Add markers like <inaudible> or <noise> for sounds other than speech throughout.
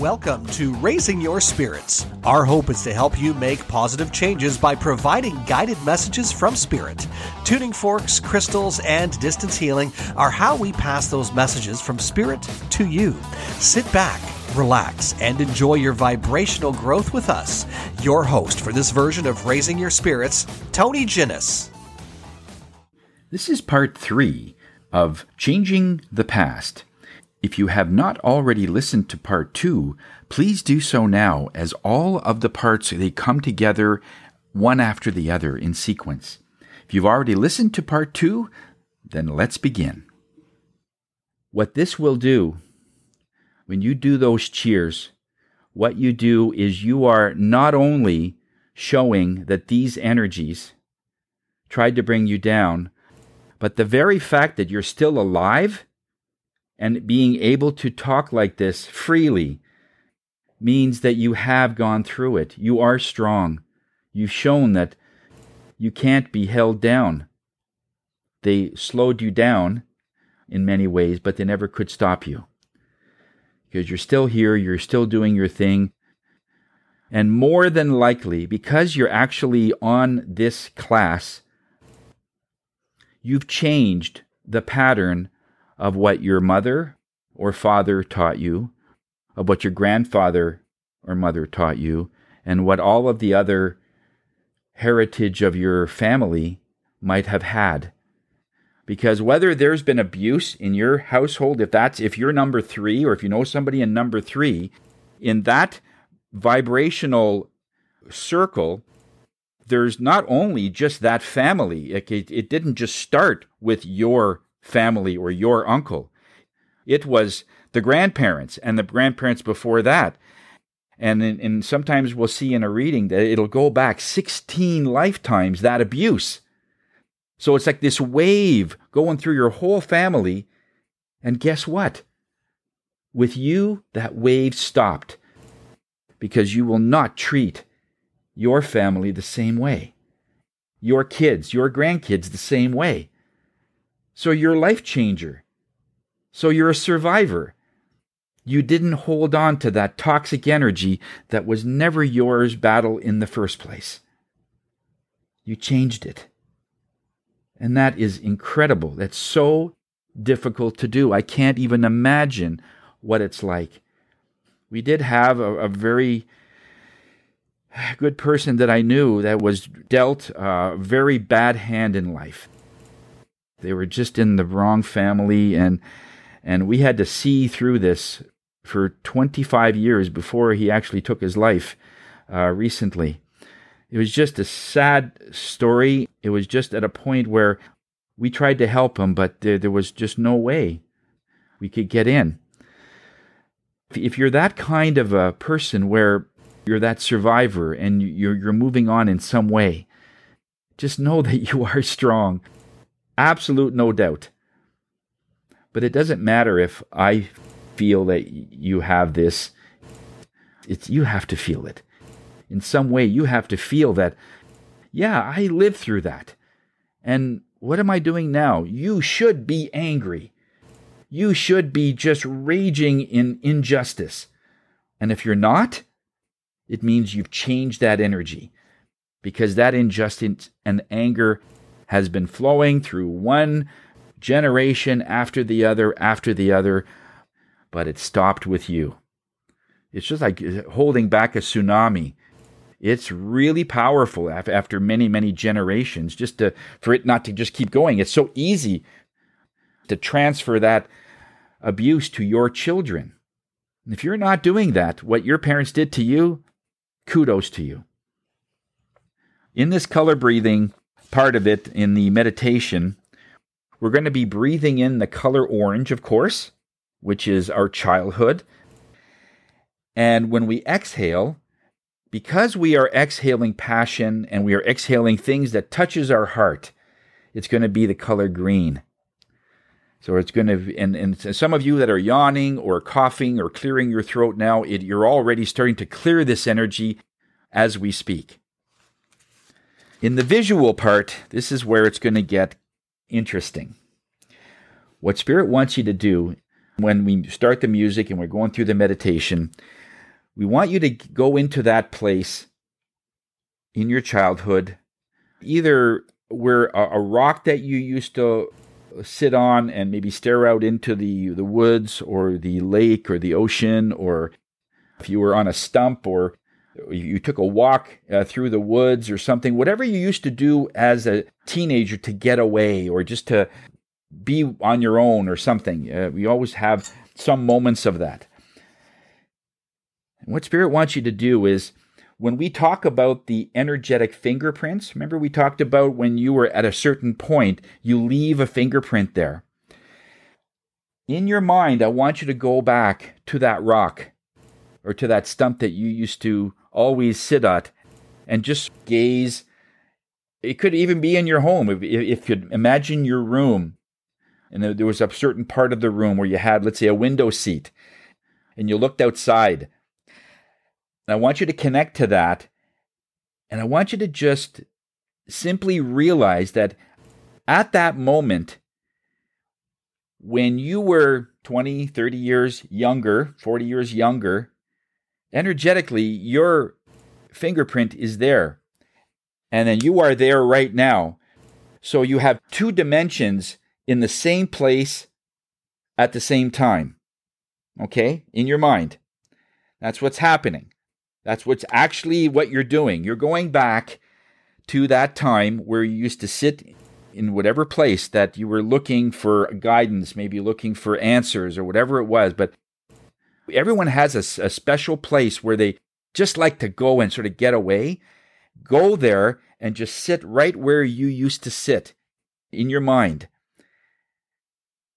Welcome to Raising Your Spirits. Our hope is to help you make positive changes by providing guided messages from Spirit. Tuning forks, crystals, and distance healing are how we pass those messages from Spirit to you. Sit back, relax, and enjoy your vibrational growth with us. Your host for this version of Raising Your Spirits, Tony Ginnis. This is part three of Changing the Past. If you have not already listened to part two, please do so now as all of the parts they come together one after the other in sequence. If you've already listened to part two, then let's begin. What this will do, when you do those cheers, what you do is you are not only showing that these energies tried to bring you down, but the very fact that you're still alive and being able to talk like this freely means that you have gone through it. You are strong. You've shown that you can't be held down. They slowed you down in many ways, but they never could stop you. Because you're still here, you're still doing your thing. And more than likely, because you're actually on this class, you've changed the pattern of what your mother or father taught you, of what your grandfather or mother taught you, and what all of the other heritage of your family might have had. Because whether there's been abuse in your household, if that's if you're number three, or if you know somebody in number three, in that vibrational circle, there's not only just that family. It, it, it didn't just start with your family or your uncle. It was the grandparents and the grandparents before that. And, in, and sometimes we'll see in a reading that it'll go back 16 lifetimes, that abuse. So it's like this wave going through your whole family. And guess what? With you, that wave stopped because you will not treat your family the same way, your kids, your grandkids the same way. So you're a life changer. So you're a survivor. You didn't hold on to that toxic energy that was never yours battle in the first place. You changed it. And that is incredible. That's so difficult to do. I can't even imagine what it's like. We did have a, a very good person that I knew that was dealt a very bad hand in life. They were just in the wrong family, and and we had to see through this for 25 years before he actually took his life uh, recently. It was just a sad story. It was just at a point where we tried to help him, but there, there was just no way we could get in. If you're that kind of a person where you're that survivor and you're, you're moving on in some way, just know <laughs> that you are strong. Absolute no doubt. But it doesn't matter if I feel that you have this. It's you have to feel it. In some way you have to feel that yeah, I lived through that. And what am I doing now? You should be angry. You should be just raging in injustice. And if you're not, it means you've changed that energy because that injustice and anger has been flowing through one generation after the other after the other, but it stopped with you. It's just like uh, holding back a tsunami. It's really powerful after many, many generations just to, for it not to just keep going. It's so easy to transfer that abuse to your children. If you're not doing that, what your parents did to you, kudos to you. In this color breathing, part of it in the meditation, we're going to be breathing in the color orange, of course, which is our childhood. And when we exhale, because we are exhaling passion and we are exhaling things that touches our heart, it's going to be the color green. So it's going to, and, and some of you that are yawning or coughing or clearing your throat now, it, you're already starting to clear this energy as we speak. In the visual part, this is where it's going to get interesting. What Spirit wants you to do when we start the music and we're going through the meditation, we want you to go into that place in your childhood, either where a, rock that you used to sit on and maybe stare out into the, the woods or the lake or the ocean, or if you were on a stump or you took a walk uh, through the woods or something, whatever you used to do as a teenager to get away or just to be on your own or something. Uh, we always have some moments of that. what Spirit wants you to do is when we talk about the energetic fingerprints, remember we talked about when you were at a certain point, you leave a fingerprint there. In your mind, I want you to go back to that rock or to that stump that you used to always sit at and just gaze. It could even be in your home. If, if you imagine your room and there was a certain part of the room where you had, let's say, a window seat and you looked outside. And I want you to connect to that. And I want you to just simply realize that at that moment, when you were 20, 30 years younger, 40 years younger, energetically, your fingerprint is there. And then you are there right now. So you have two dimensions in the same place at the same time. Okay? In your mind. That's what's happening. That's what's actually what you're doing. You're going back to that time where you used to sit in whatever place that you were looking for guidance, maybe looking for answers or whatever it was. But everyone has a, a special place where they just like to go and sort of get away. Go there and just sit right where you used to sit in your mind.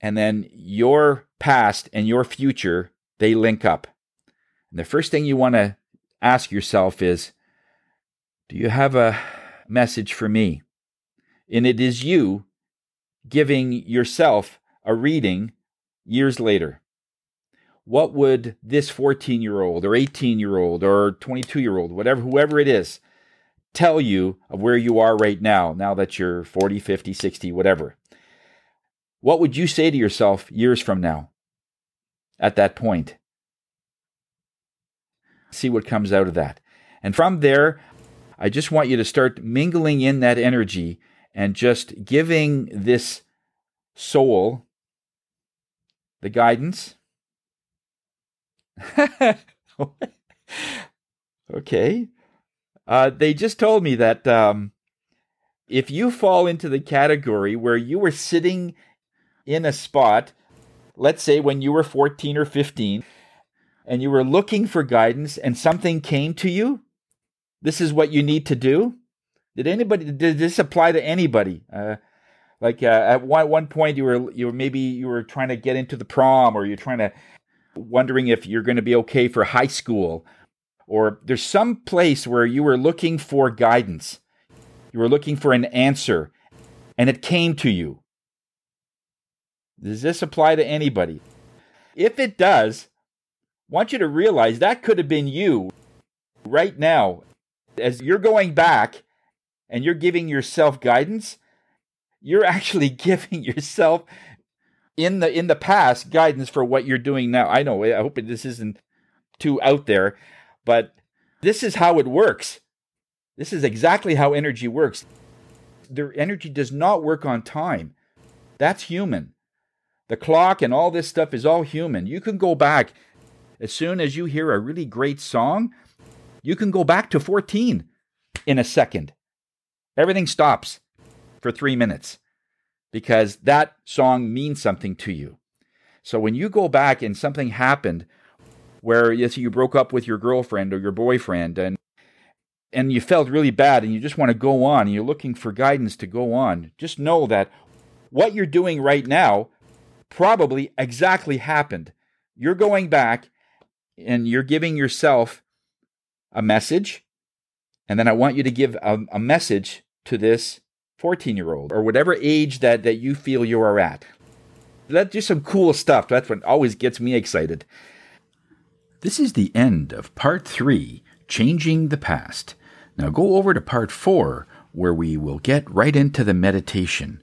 And then your past and your future, they link up. And the first thing you want to ask yourself is Do you have a message for me? And it is you giving yourself a reading years later what would this 14 year old or 18 year old or 22 year old, whatever, whoever it is, tell you of where you are right now, now that you're 40, 50, 60, whatever? What would you say to yourself years from now at that point? See what comes out of that. And from there, I just want you to start mingling in that energy and just giving this soul the guidance <laughs> okay. Uh, they just told me that um, if you fall into the category where you were sitting in a spot, let's say when you were 14 or 15, and you were looking for guidance and something came to you, this is what you need to do. Did anybody, did this apply to anybody? Uh, like uh, at one, one point you were you were maybe you were trying to get into the prom or you're trying to wondering if you're going to be okay for high school, or there's some place where you were looking for guidance, you were looking for an answer, and it came to you. Does this apply to anybody? If it does, I want you to realize that could have been you right now. As you're going back and you're giving yourself guidance, you're <laughs> actually giving yourself in the in the past guidance for what you're doing now. I know I hope this isn't too out there, but this is how it works. This is exactly how energy works. Their energy does not work on time. That's human. The clock and all this stuff is all human. You can go back as soon as you hear a really great song, you can go back to 14 in a second. Everything stops for 3 minutes because that song means something to you. So when you go back and something happened where yes, you broke up with your girlfriend or your boyfriend and and you felt really bad and you just want to go on and you're looking for guidance to go on, just know that what you're doing right now probably exactly happened. You're going back and you're giving yourself a message. And then I want you to give a, a message to this 14 year old or whatever age that, that you feel you are at. That's just some cool stuff. That's what always gets me excited. This is the end of part three Changing the Past. Now go over to part four, where we will get right into the meditation.